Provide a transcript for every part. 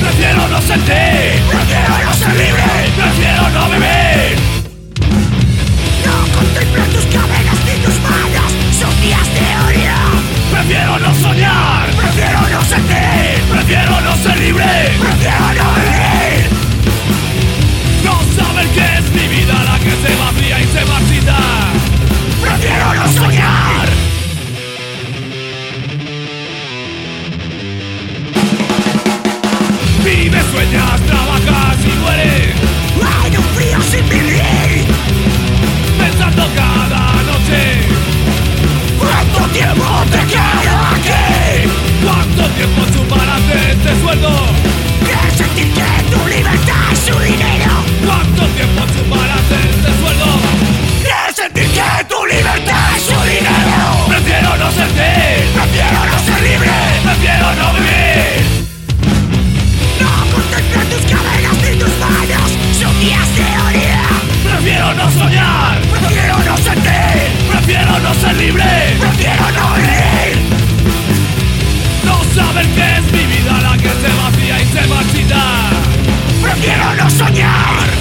Prefiero no sentir ser libre. Prefiero no soñar.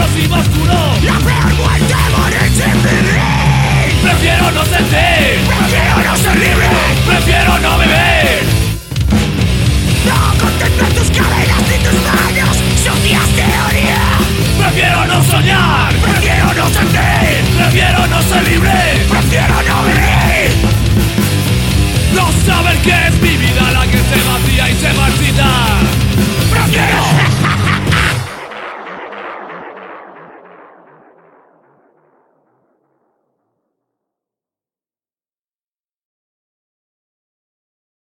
próximo oscuro La perma y demonís en Prefiero no sentir. Prefiero no ser libre. Prefiero no vivir